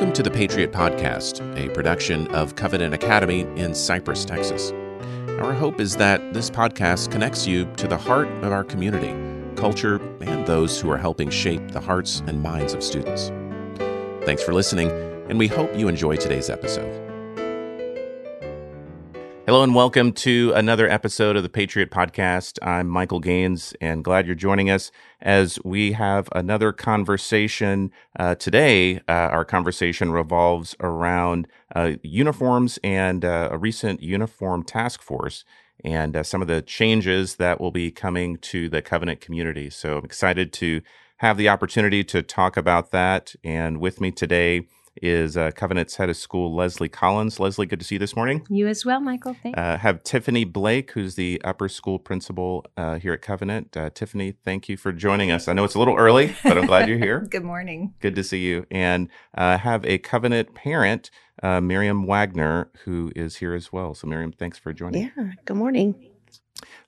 Welcome to the Patriot Podcast, a production of Covenant Academy in Cypress, Texas. Our hope is that this podcast connects you to the heart of our community, culture, and those who are helping shape the hearts and minds of students. Thanks for listening, and we hope you enjoy today's episode. Hello and welcome to another episode of the Patriot Podcast. I'm Michael Gaines and glad you're joining us as we have another conversation. Uh, today, uh, our conversation revolves around uh, uniforms and uh, a recent uniform task force and uh, some of the changes that will be coming to the Covenant community. So I'm excited to have the opportunity to talk about that. And with me today, is uh, Covenant's head of school, Leslie Collins. Leslie, good to see you this morning. You as well, Michael. Thanks. Uh, have Tiffany Blake, who's the upper school principal uh, here at Covenant. Uh, Tiffany, thank you for joining us. I know it's a little early, but I'm glad you're here. good morning. Good to see you. And uh, have a Covenant parent, uh, Miriam Wagner, who is here as well. So, Miriam, thanks for joining. Yeah. Good morning.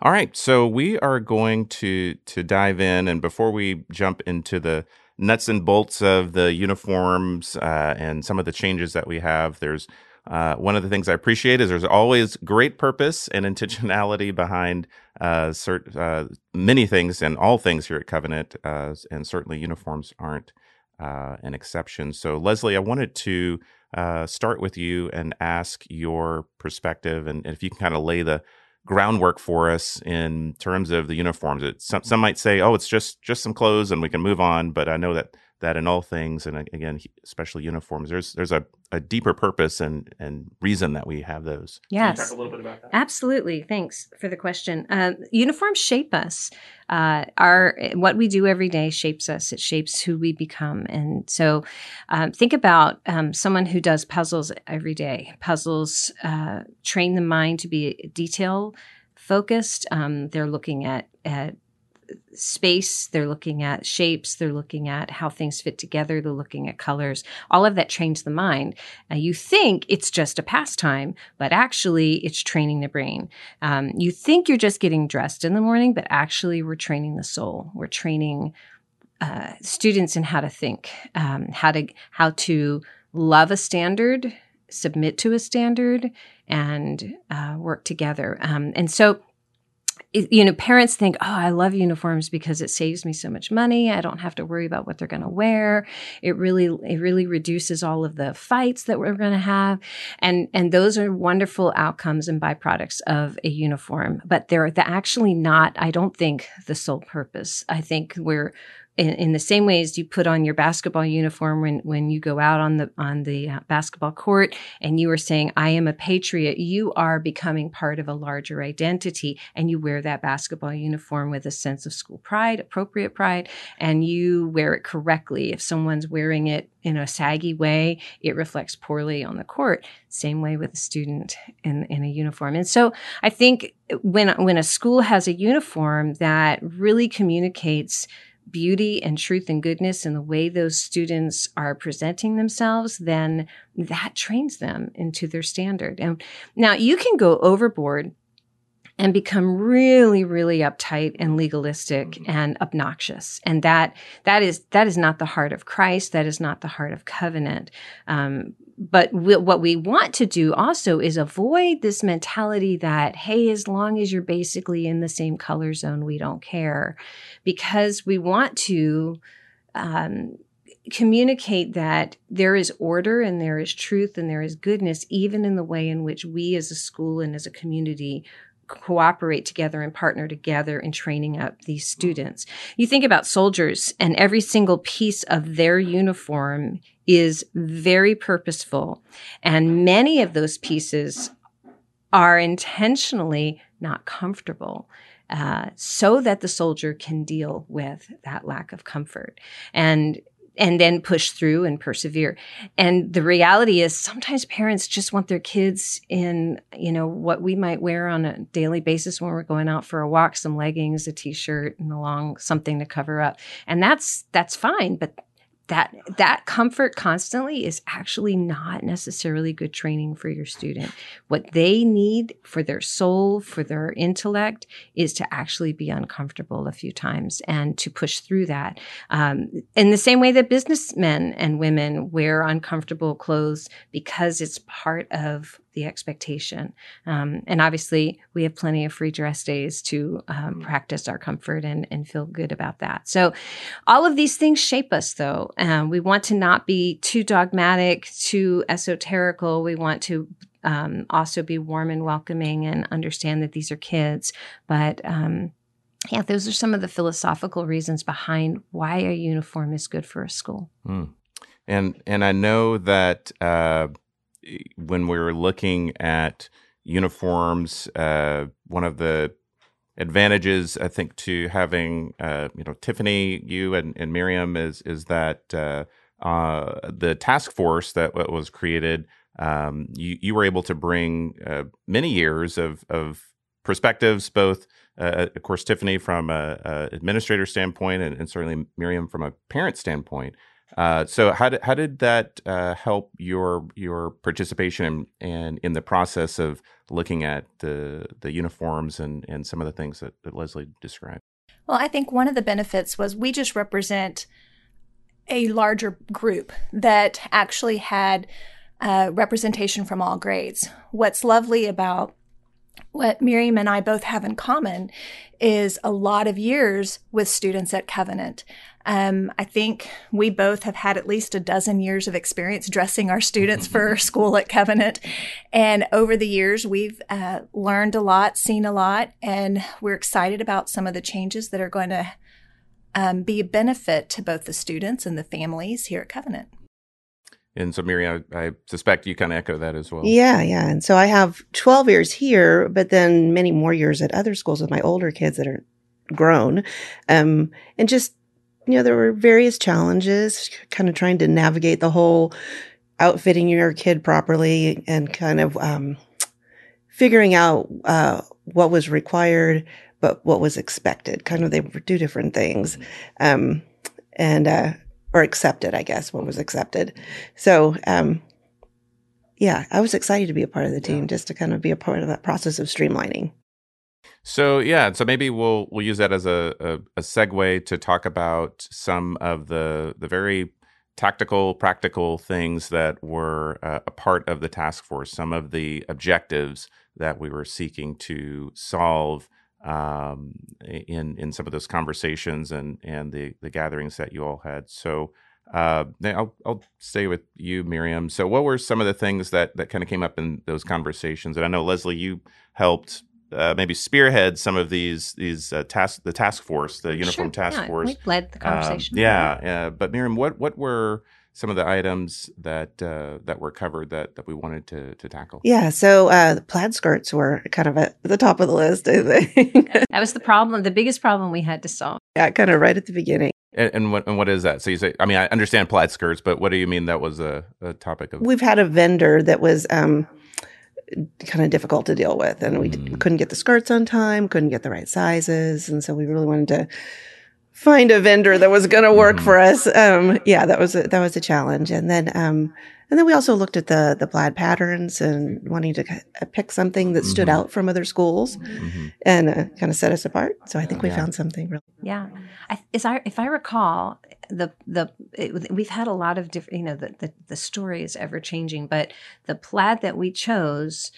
All right, so we are going to to dive in, and before we jump into the nuts and bolts of the uniforms uh, and some of the changes that we have. There's uh, one of the things I appreciate is there's always great purpose and intentionality behind uh, cert, uh, many things and all things here at Covenant, uh, and certainly uniforms aren't uh, an exception. So, Leslie, I wanted to start with you and ask your perspective, and if you can kind of lay the groundwork for us in terms of the uniforms. It, some some might say, "Oh, it's just just some clothes and we can move on," but I know that that in all things, and again, especially uniforms, there's there's a, a deeper purpose and and reason that we have those. Yes, talk a little bit about that. Absolutely. Thanks for the question. Uh, uniforms shape us. Uh, our what we do every day shapes us. It shapes who we become. And so, um, think about um, someone who does puzzles every day. Puzzles uh, train the mind to be detail focused. Um, they're looking at at space, they're looking at shapes, they're looking at how things fit together, they're looking at colors. All of that trains the mind. Uh, you think it's just a pastime, but actually it's training the brain. Um, you think you're just getting dressed in the morning, but actually we're training the soul. We're training uh, students in how to think, um, how to how to love a standard, submit to a standard, and uh, work together. Um, and so you know, parents think, oh, I love uniforms because it saves me so much money. I don't have to worry about what they're going to wear. It really, it really reduces all of the fights that we're going to have. And, and those are wonderful outcomes and byproducts of a uniform, but they're, they're actually not, I don't think the sole purpose. I think we're, in, in, the same way as you put on your basketball uniform when, when you go out on the on the uh, basketball court and you are saying I am a patriot you are becoming part of a larger identity and you wear that basketball uniform with a sense of school pride appropriate pride and you wear it correctly. If someone's wearing it in a saggy way it reflects poorly on the court. Same way with a student in, in a uniform. And so I think when when a school has a uniform that really communicates beauty and truth and goodness in the way those students are presenting themselves, then that trains them into their standard. And now you can go overboard and become really really uptight and legalistic mm-hmm. and obnoxious and that that is that is not the heart of christ that is not the heart of covenant um, but we, what we want to do also is avoid this mentality that hey as long as you're basically in the same color zone we don't care because we want to um, communicate that there is order and there is truth and there is goodness even in the way in which we as a school and as a community cooperate together and partner together in training up these students. You think about soldiers and every single piece of their uniform is very purposeful. And many of those pieces are intentionally not comfortable. Uh, so that the soldier can deal with that lack of comfort. And and then push through and persevere. And the reality is sometimes parents just want their kids in, you know, what we might wear on a daily basis when we're going out for a walk, some leggings, a t-shirt and a long something to cover up. And that's that's fine, but that that comfort constantly is actually not necessarily good training for your student. What they need for their soul for their intellect is to actually be uncomfortable a few times and to push through that. Um, in the same way that businessmen and women wear uncomfortable clothes because it's part of the expectation. Um, and obviously, we have plenty of free dress days to um, mm-hmm. practice our comfort and, and feel good about that. So, all of these things shape us, though. Um, we want to not be too dogmatic, too esoterical. We want to um, also be warm and welcoming and understand that these are kids. But um, yeah, those are some of the philosophical reasons behind why a uniform is good for a school. Mm. And and I know that uh, when we were looking at uniforms, uh, one of the advantages I think to having uh, you know Tiffany, you and, and Miriam is is that uh, uh, the task force that was created, um, you you were able to bring uh, many years of of perspectives, both uh, of course Tiffany from a, a administrator standpoint, and, and, certainly Miriam from a parent standpoint. Uh, so how did how did that uh, help your your participation and in, in, the process of looking at the the uniforms and and some of the things that, that Leslie described? Well, I think one of the benefits was we just represent a larger group that actually had uh, representation from all grades. What's lovely about what Miriam and I both have in common is a lot of years with students at Covenant. Um, I think we both have had at least a dozen years of experience dressing our students for school at Covenant. And over the years, we've uh, learned a lot, seen a lot, and we're excited about some of the changes that are going to um, be a benefit to both the students and the families here at Covenant. And so, Mary, I, I, suspect you kind of echo that as well. Yeah, yeah. And so I have 12 years here, but then many more years at other schools with my older kids that are grown. Um, and just, you know, there were various challenges, kind of trying to navigate the whole outfitting your kid properly and kind of um, figuring out uh, what was required, but what was expected. Kind of, they were two different things. Um, and, uh, or accepted, I guess, what was accepted. So, um, yeah, I was excited to be a part of the team, yeah. just to kind of be a part of that process of streamlining. So yeah, so maybe we'll we'll use that as a, a, a segue to talk about some of the the very tactical, practical things that were uh, a part of the task force. Some of the objectives that we were seeking to solve um, in in some of those conversations and and the the gatherings that you all had. So uh, I'll I'll stay with you, Miriam. So what were some of the things that that kind of came up in those conversations? And I know Leslie, you helped. Uh, maybe spearhead some of these these uh, task the task force the uniform sure, task yeah, force we led the um, conversation um, yeah, yeah but Miriam what what were some of the items that uh, that were covered that that we wanted to to tackle? Yeah, so uh, the plaid skirts were kind of at the top of the list. I think that was the problem, the biggest problem we had to solve. Yeah, kind of right at the beginning. And, and, what and what is that? So you say, I mean, I understand plaid skirts, but what do you mean that was a, a topic of? We've had a vendor that was. Um, kind of difficult to deal with and we mm. couldn't get the skirts on time couldn't get the right sizes and so we really wanted to find a vendor that was going to work mm-hmm. for us. Um, yeah, that was a, that was a challenge. And then um, and then we also looked at the the plaid patterns and wanting to pick something that stood mm-hmm. out from other schools mm-hmm. and uh, kind of set us apart. So I think we yeah. found something really. Yeah, I, as I if I recall, the the it, we've had a lot of different. You know, the, the the story is ever changing, but the plaid that we chose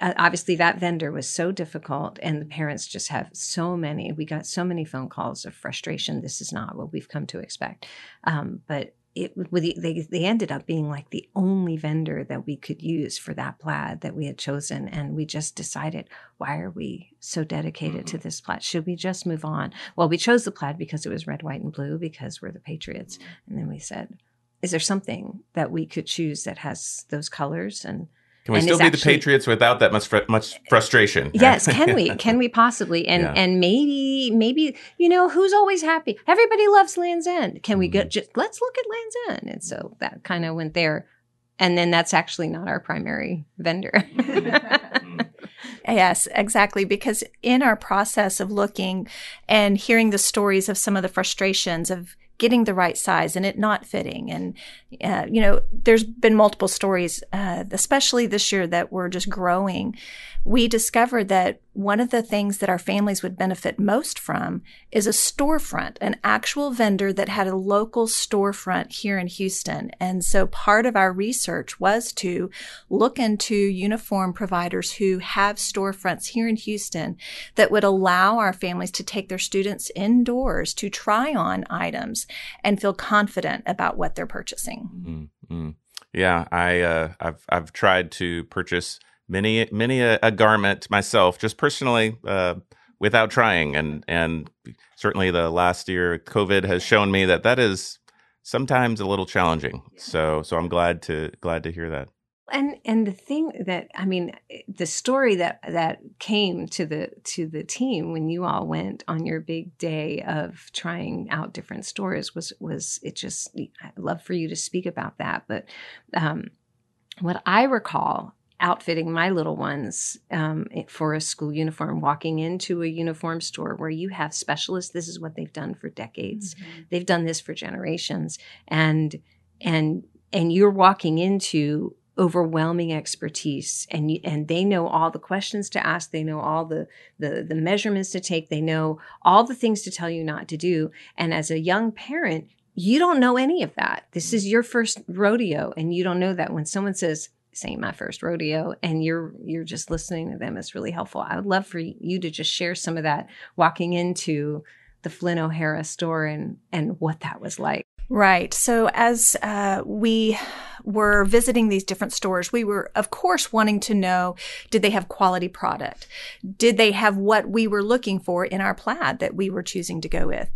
uh, obviously that vendor was so difficult and the parents just have so many we got so many phone calls of frustration this is not what we've come to expect um, but it they, they ended up being like the only vendor that we could use for that plaid that we had chosen and we just decided why are we so dedicated mm-hmm. to this plaid? Should we just move on? Well we chose the plaid because it was red white and blue because we're the patriots. And then we said is there something that we could choose that has those colors? And can we still be actually, the Patriots without that much fr- much frustration? Yes, can we? Can we possibly? And yeah. and maybe maybe you know who's always happy? Everybody loves Lands End. Can we get mm. just let's look at Lands End? And so that kind of went there, and then that's actually not our primary vendor. Yes, exactly. Because in our process of looking and hearing the stories of some of the frustrations of getting the right size and it not fitting. And, uh, you know, there's been multiple stories, uh, especially this year that were just growing. We discovered that one of the things that our families would benefit most from is a storefront, an actual vendor that had a local storefront here in Houston. And so part of our research was to look into uniform providers who have storefronts here in Houston that would allow our families to take their students indoors to try on items and feel confident about what they're purchasing. Mm-hmm. Yeah, I uh, I've I've tried to purchase many many a, a garment myself, just personally, uh, without trying, and and certainly the last year COVID has shown me that that is sometimes a little challenging. So so I'm glad to glad to hear that. And and the thing that i mean the story that that came to the to the team when you all went on your big day of trying out different stores was was it just i love for you to speak about that. But um, what i recall outfitting my little ones um, for a school uniform walking into a uniform store where you have specialists. This is what they've done for decades. Mm-hmm. they've done this for generations. And and and you're walking into overwhelming expertise and and they know all the questions to ask. They know all the, the the measurements to take. They know all the things to tell you not to do. And as a young parent you don't know any of that. This is your first rodeo and you don't know that. When someone says ain't my first rodeo and you're you're just listening to them it's really helpful i would love for you to just share some of that walking into the flynn o'hara store and and what that was like Right. So as uh, we were visiting these different stores, we were, of course, wanting to know did they have quality product? Did they have what we were looking for in our plaid that we were choosing to go with?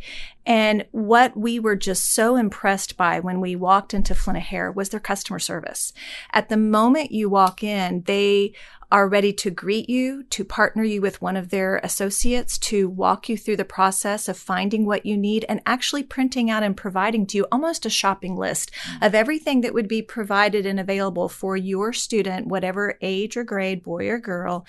And what we were just so impressed by when we walked into Flynn O'Hara was their customer service. At the moment you walk in, they are ready to greet you, to partner you with one of their associates, to walk you through the process of finding what you need and actually printing out and providing to you almost a shopping list mm-hmm. of everything that would be provided and available for your student, whatever age or grade, boy or girl,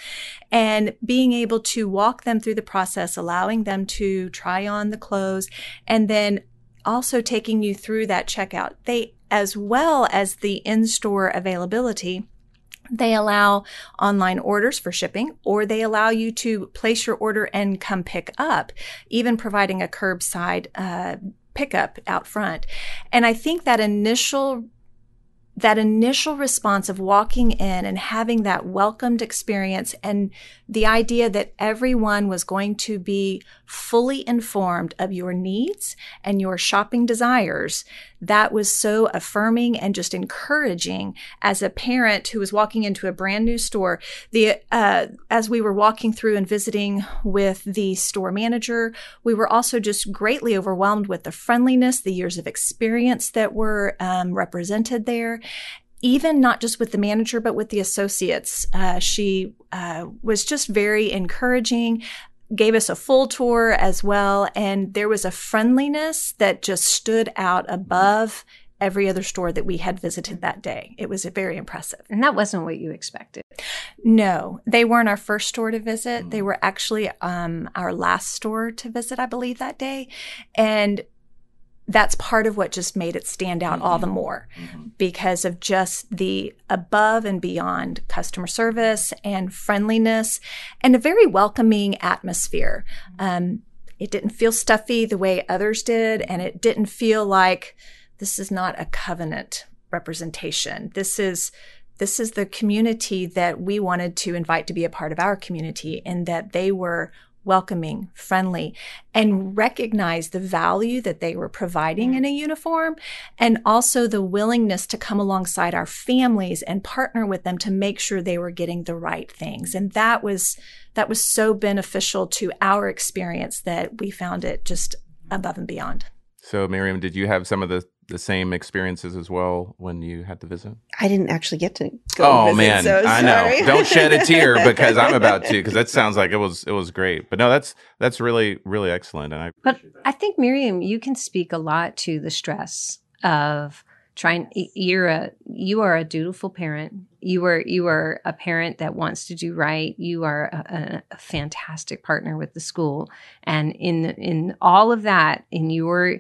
and being able to walk them through the process, allowing them to try on the clothes, and then also taking you through that checkout. They, as well as the in-store availability, they allow online orders for shipping, or they allow you to place your order and come pick up, even providing a curbside uh, pickup out front. And I think that initial that initial response of walking in and having that welcomed experience and the idea that everyone was going to be fully informed of your needs and your shopping desires, that was so affirming and just encouraging as a parent who was walking into a brand new store. The, uh, as we were walking through and visiting with the store manager, we were also just greatly overwhelmed with the friendliness, the years of experience that were um, represented there even not just with the manager, but with the associates. Uh, she uh, was just very encouraging, gave us a full tour as well. And there was a friendliness that just stood out above every other store that we had visited that day. It was very impressive. And that wasn't what you expected. No, they weren't our first store to visit. They mm. were actually um, our last store to visit, I believe, that day. And that's part of what just made it stand out mm-hmm. all the mm-hmm. more mm-hmm. because of just the above and beyond customer service and friendliness and a very welcoming atmosphere. Um, it didn't feel stuffy the way others did, and it didn't feel like this is not a covenant representation. This is this is the community that we wanted to invite to be a part of our community, and that they were welcoming, friendly, and recognize the value that they were providing in a uniform and also the willingness to come alongside our families and partner with them to make sure they were getting the right things. And that was that was so beneficial to our experience that we found it just above and beyond. So Miriam, did you have some of the the same experiences as well when you had to visit? I didn't actually get to go. Oh visit, man, so I know. Don't shed a tear because I'm about to because that sounds like it was it was great. But no, that's that's really really excellent. And I but I think Miriam, you can speak a lot to the stress of trying. You're a you are a dutiful parent. You are you are a parent that wants to do right. You are a, a fantastic partner with the school, and in in all of that, in your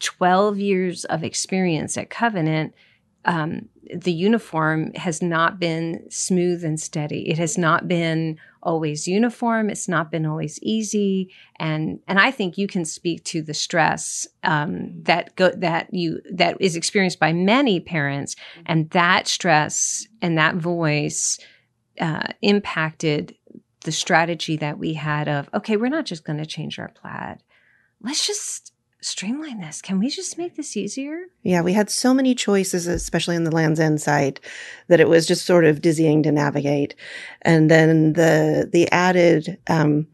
12 years of experience at Covenant, um, the uniform has not been smooth and steady. It has not been always uniform. It's not been always easy, and and I think you can speak to the stress um, that go that you that is experienced by many parents, and that stress and that voice uh, impacted the strategy that we had of okay, we're not just going to change our plaid. Let's just streamline this. Can we just make this easier? Yeah, we had so many choices, especially on the Land's End site, that it was just sort of dizzying to navigate. And then the the added um,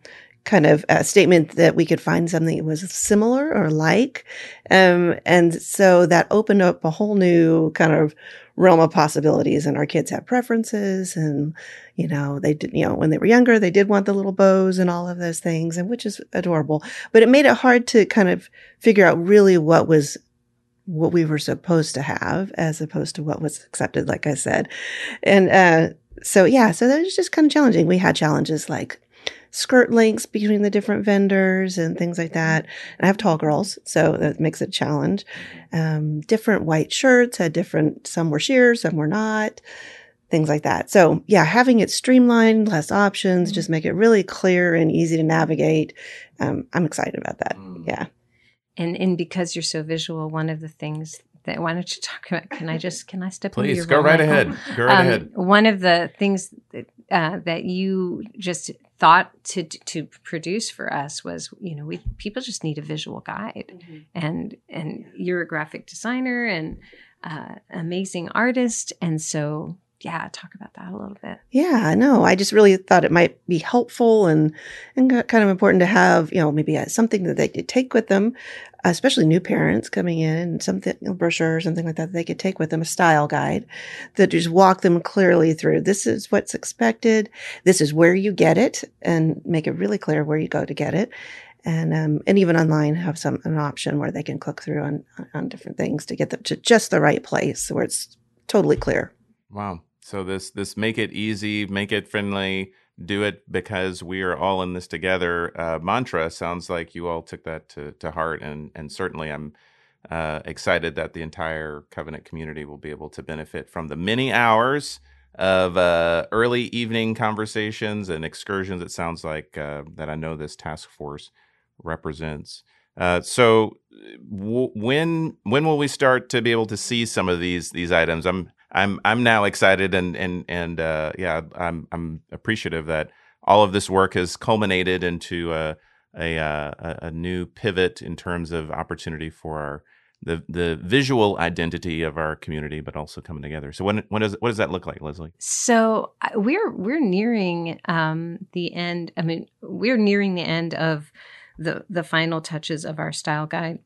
kind of uh, statement that we could find something that was similar or like, um, and so that opened up a whole new kind of realm of possibilities. And our kids have preferences, and you know they did you know when they were younger they did want the little bows and all of those things, and which is adorable. But it made it hard to kind of figure out really what was what we were supposed to have as opposed to what was accepted, like I said. And uh, so, yeah, so that was just kind of challenging. We had challenges like skirt lengths between the different vendors and things like that. And I have tall girls, so that makes it a challenge. Um, different white shirts had different, some were sheer, some were not, things like that. So yeah, having it streamlined, less options, just make it really clear and easy to navigate. Um, I'm excited about that. Yeah. And and because you're so visual, one of the things that why don't you talk about? Can I just can I step? into Please your go right ahead. Go right Um, ahead. One of the things that, uh, that you just thought to to produce for us was, you know, we people just need a visual guide, and and you're a graphic designer and uh, amazing artist, and so yeah, talk about that a little bit. Yeah, no, I just really thought it might be helpful and and kind of important to have, you know, maybe uh, something that they could take with them, especially new parents coming in, something a brochure or something like that, that they could take with them, a style guide that just walk them clearly through. This is what's expected. This is where you get it, and make it really clear where you go to get it. And um, and even online have some an option where they can click through on on different things to get them to just the right place where it's totally clear. Wow. So this this make it easy, make it friendly, do it because we are all in this together. Uh, mantra sounds like you all took that to, to heart, and and certainly I'm uh, excited that the entire Covenant community will be able to benefit from the many hours of uh, early evening conversations and excursions. It sounds like uh, that I know this task force represents. Uh, so w- when when will we start to be able to see some of these these items? I'm I'm I'm now excited and and and uh, yeah, I'm I'm appreciative that all of this work has culminated into a a, uh, a a new pivot in terms of opportunity for our the the visual identity of our community, but also coming together. So when when does what does that look like, Leslie? So we're we're nearing um, the end. I mean, we're nearing the end of the the final touches of our style guide.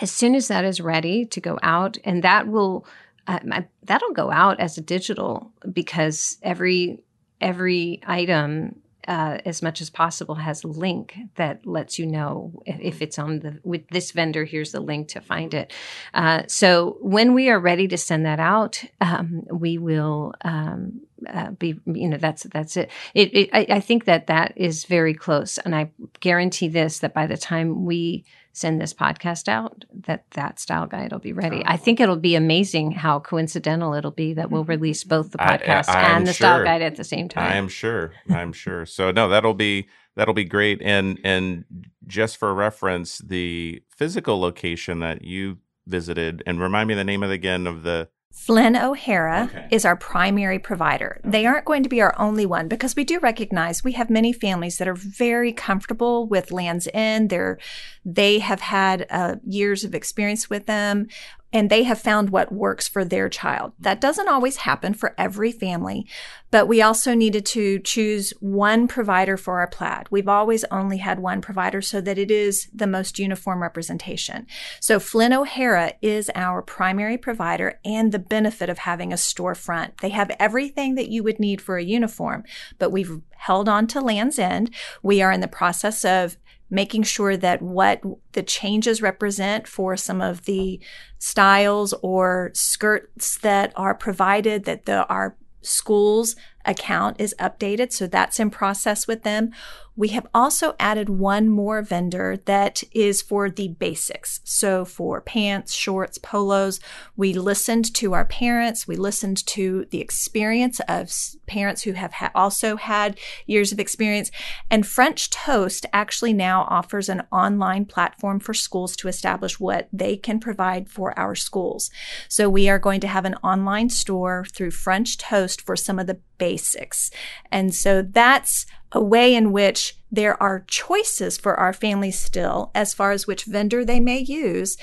As soon as that is ready to go out, and that will uh, I- that'll go out as a digital because every every item. Uh, as much as possible has a link that lets you know if, if it's on the with this vendor here's the link to find it uh, so when we are ready to send that out, um, we will um, uh, be. You know, that's that's it. It, it I, I think that that is very close, and I guarantee this that by the time we send this podcast out, that that style guide will be ready. Oh. I think it'll be amazing how coincidental it'll be that we'll release both the podcast I am and the style guide at the same time. I am sure. I'm sure. So no, that'll be that'll be great. And and just for reference, the physical location that you visited, and remind me the name of the, again of the Flynn O'Hara Okay. is our primary provider. They aren't going to be our only one because we do recognize we have many families that are very comfortable with Land's End. They're, they have had uh, years of experience with them and they have found what works for their child. That doesn't always happen for every family, but we also needed to choose one provider for our plaid. We've always only had one provider so that it is the most uniform representation. So Flynn O'Hara is our primary provider and the benefit of having a storefront. They have everything that you would need for a uniform, but we've held on to Land's End. We are in the process of making sure that what the changes represent for some of the styles or skirts that are provided that the, our schools account is updated. So that's in process with them. We have also added one more vendor that is for the basics. So for pants, shorts, polos, we listened to our parents. We listened to the experience of parents who have ha- also had years of experience. And French Toast actually now offers an online platform for schools to establish what they can provide for our schools. So we are going to have an online store through French Toast for some of the basics. And so that's a way in which there are choices for our families still as far as which vendor they may use.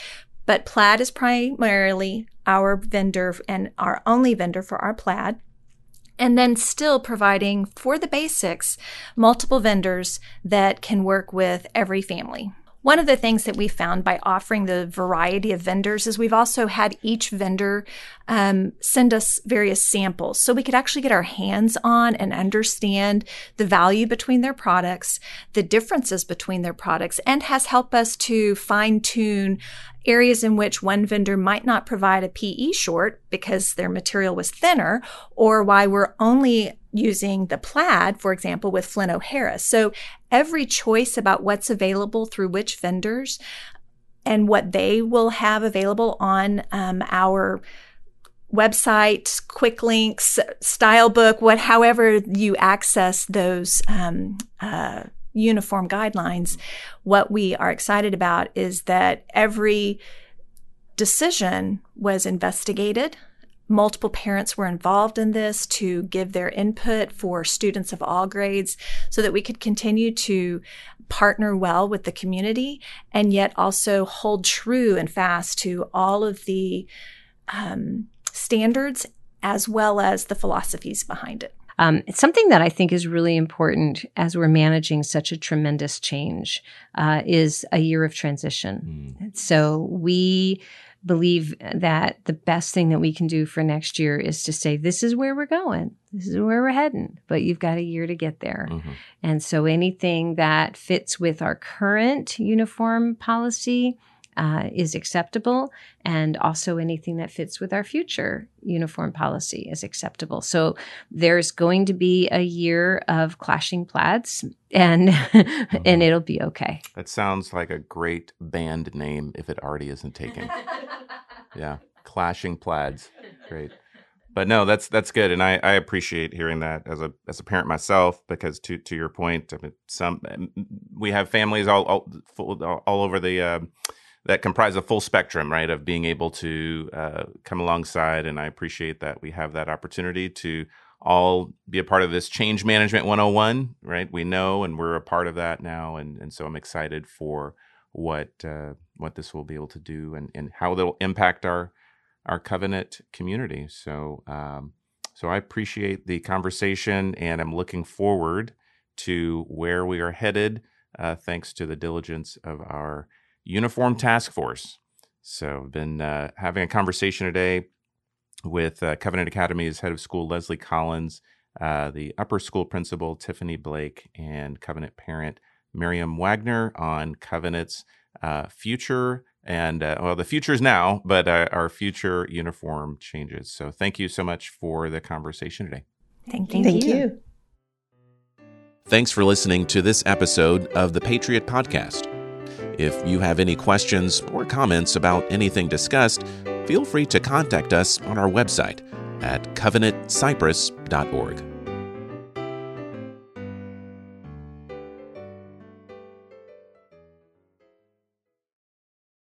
But plaid is primarily our vendor and our only vendor for our plaid. And then still providing for the basics multiple vendors that can work with every family. One of the things that we found by offering the variety of vendors is we've also had each vendor um, send us various samples. So we could actually get our hands on and understand the value between their products, the differences between their products, and has helped us to fine tune areas in which one vendor might not provide a PE short because their material was thinner, or why we're only using the plaid, for example, with Flynn O'Hara. So every choice about what's available through which vendors and what they will have available on um, our website, quick links, style book, what, however you access those um, uh, uniform guidelines. What we are excited about is that every decision was investigated multiple parents were involved in this to give their input for students of all grades so that we could continue to partner well with the community and yet also hold true and fast to all of the um, standards as well as the philosophies behind it. Um, it's something that I think is really important as we're managing such a tremendous change uh, is a year of transition. Mm. So we believe that the best thing that we can do for next year is to say, this is where we're going, this is where we're heading, but you've got a year to get there. Mm-hmm. And so anything that fits with our current uniform policy uh, is acceptable, and also anything that fits with our future uniform policy is acceptable. So there's going to be a year of clashing plaids, and mm-hmm. and it'll be okay. That sounds like a great band name if it already isn't taken. yeah, clashing plaids, great but no, that's that's good, and I, I appreciate hearing that as a as a parent myself because to to your point, I mean, some we have families all all, all over the uh, that comprise a full spectrum, right, of being able to uh, come alongside. And I appreciate that we have that opportunity to all be a part of this change management 101, right? We know and we're a part of that now. And, and so I'm excited for what uh, what this will be able to do and, and how it'll impact our our covenant community. So um, so I appreciate the conversation and I'm looking forward to where we are headed, uh, thanks to the diligence of our Uniform Task Force. So I've been uh, having a conversation today with uh, Covenant Academy's head of school, Leslie Collins, uh, the upper school principal, Tiffany Blake, and Covenant parent, Miriam Wagner, on Covenant's uh, future and, uh, well, the future is now, but uh, our future uniform changes. So thank you so much for the conversation today. Thank you. Thank you. Thanks for listening to this episode of the Patriot Podcast. If you have any questions or comments about anything discussed, feel free to contact us on our website at covenantcypress.org.